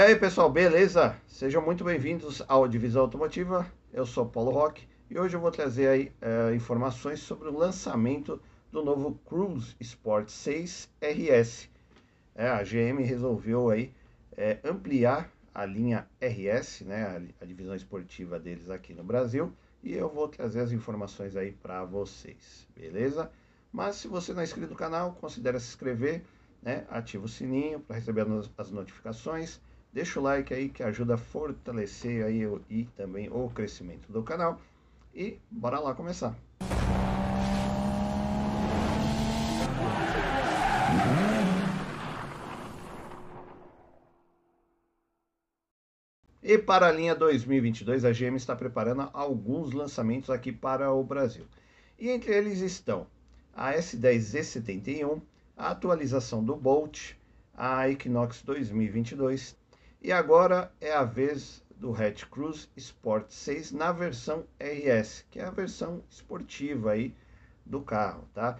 aí pessoal, beleza? Sejam muito bem-vindos ao Divisão Automotiva. Eu sou Paulo Roque e hoje eu vou trazer aí uh, informações sobre o lançamento do novo Cruise Sport 6 RS. É, a GM resolveu aí é, ampliar a linha RS, né, a, a divisão esportiva deles aqui no Brasil, e eu vou trazer as informações aí para vocês, beleza? Mas se você não é inscrito no canal, considere se inscrever, né? Ativa o sininho para receber as notificações Deixa o like aí que ajuda a fortalecer aí e também o crescimento do canal. E bora lá começar. E para a linha 2022, a GM está preparando alguns lançamentos aqui para o Brasil. E entre eles estão a S10Z71, a atualização do Bolt, a Equinox 2022, e agora é a vez do Hatch Cruise Sport 6 na versão RS, que é a versão esportiva aí do carro, tá?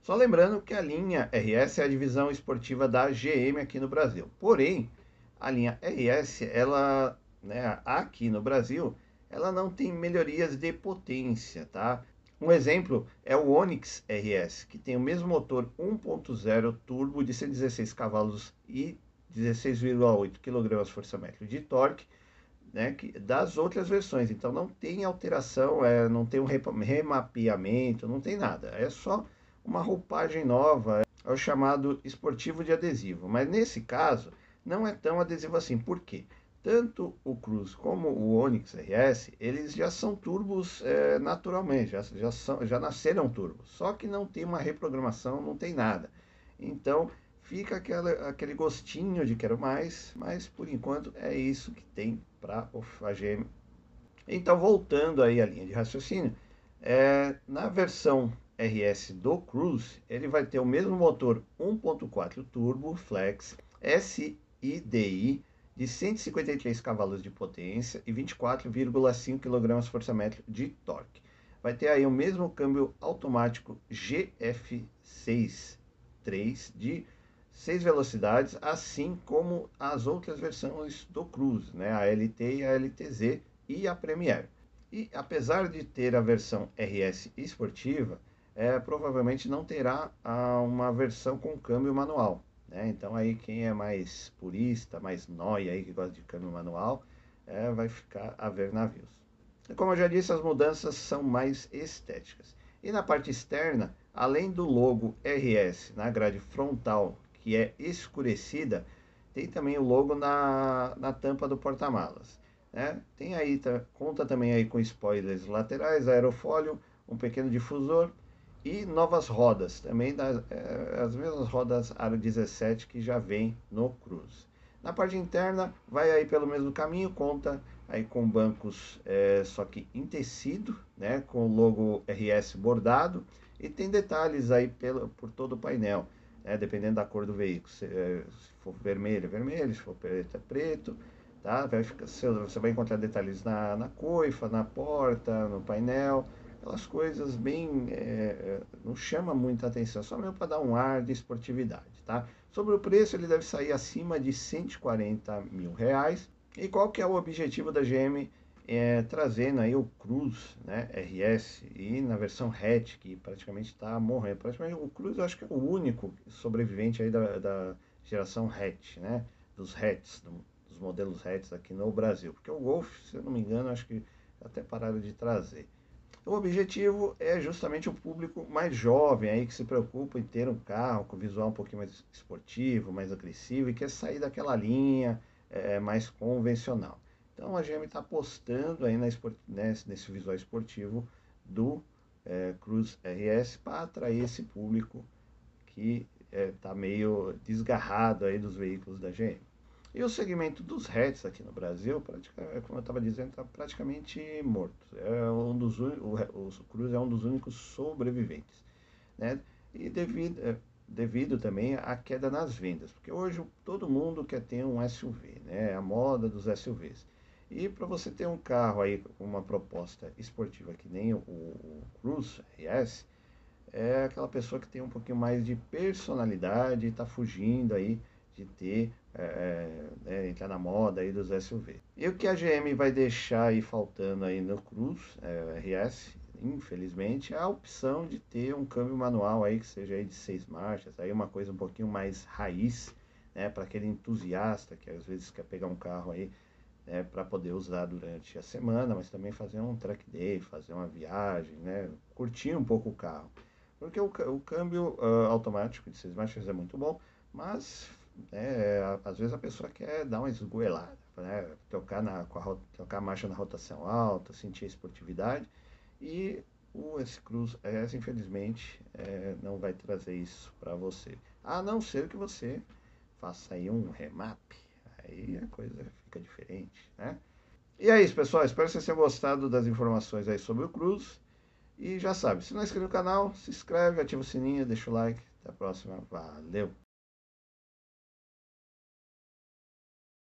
Só lembrando que a linha RS é a divisão esportiva da GM aqui no Brasil. Porém, a linha RS, ela, né, aqui no Brasil, ela não tem melhorias de potência, tá? Um exemplo é o Onix RS, que tem o mesmo motor 1.0 turbo de 116 cavalos e 16,8 kgfm de torque, né, que, das outras versões. Então não tem alteração, é, não tem um remapeamento, não tem nada. É só uma roupagem nova, é o chamado esportivo de adesivo. Mas nesse caso não é tão adesivo assim. Por quê? Tanto o Cruze como o Onix RS, eles já são turbos é, naturalmente, já, já, são, já nasceram turbos. Só que não tem uma reprogramação, não tem nada. Então fica aquela, aquele gostinho de quero mais, mas por enquanto é isso que tem para a GM. Então, voltando aí à linha de raciocínio, é, na versão RS do Cruze, ele vai ter o mesmo motor 1.4 turbo flex SIDI de 153 cavalos de potência e 24,5 kgfm de torque. Vai ter aí o mesmo câmbio automático GF6 3 de seis velocidades, assim como as outras versões do Cruze, né? a LT e a LTZ e a Premier. E apesar de ter a versão RS esportiva, é, provavelmente não terá a, uma versão com câmbio manual. Né? Então aí quem é mais purista, mais nóia aí que gosta de câmbio manual, é, vai ficar a ver navios. E como eu já disse, as mudanças são mais estéticas. E na parte externa, além do logo RS na grade frontal que é escurecida, tem também o logo na, na tampa do porta-malas. Né? Tem aí, tá, conta também aí com spoilers laterais, aerofólio, um pequeno difusor e novas rodas, também das, é, as mesmas rodas Aro 17 que já vem no Cruze. Na parte interna, vai aí pelo mesmo caminho, conta aí com bancos é, só que em tecido, né, com o logo RS bordado e tem detalhes aí pelo, por todo o painel né? dependendo da cor do veículo. Se, é, se, for vermelho, é vermelho, se for preto, é preto. Tá? Vai ficar, você vai encontrar detalhes na, na coifa, na porta, no painel, aquelas coisas bem. É não chama muita atenção, só mesmo para dar um ar de esportividade. Tá? Sobre o preço, ele deve sair acima de 140 mil reais. E qual que é o objetivo da GM é, trazendo aí o Cruz, né, RS, e na versão hatch, que praticamente está morrendo. Praticamente o Cruz eu acho que é o único sobrevivente aí da, da geração hatch, né, dos hatches, do, dos modelos hatches aqui no Brasil. Porque o Golf, se eu não me engano, acho que até pararam de trazer. O objetivo é justamente o público mais jovem aí que se preocupa em ter um carro com visual um pouquinho mais esportivo, mais agressivo e quer sair daquela linha é, mais convencional. Então a GM está apostando aí na, nesse, nesse visual esportivo do é, Cruz RS para atrair esse público que está é, meio desgarrado aí dos veículos da GM. E o segmento dos hatches aqui no Brasil, como eu estava dizendo, está praticamente morto. É um dos, o, o Cruz é um dos únicos sobreviventes. Né? E devido, é, devido também à queda nas vendas, porque hoje todo mundo quer ter um SUV, né? a moda dos SUVs. E para você ter um carro aí com uma proposta esportiva que nem o, o Cruz RS, é aquela pessoa que tem um pouquinho mais de personalidade e está fugindo aí de ter, é, é, entrar na moda aí dos SUV. E o que a GM vai deixar aí faltando aí no Cruz, é, RS, infelizmente, é a opção de ter um câmbio manual aí que seja aí de seis marchas, aí uma coisa um pouquinho mais raiz, né, para aquele entusiasta que às vezes quer pegar um carro aí né, para poder usar durante a semana, mas também fazer um track day, fazer uma viagem, né, curtir um pouco o carro. Porque o, o câmbio uh, automático de seis marchas é muito bom, mas é, às vezes a pessoa quer dar uma esgoelada, né, tocar, na, a, tocar a marcha na rotação alta, sentir a esportividade, e o S-Cruz S, infelizmente, é, não vai trazer isso para você. A não ser que você faça aí um remap, aí a coisa fica diferente, né? E é isso, pessoal. Espero que vocês tenham gostado das informações aí sobre o Cruz. E já sabe, se não é inscrito no canal, se inscreve, ativa o sininho, deixa o like. Até a próxima. Valeu!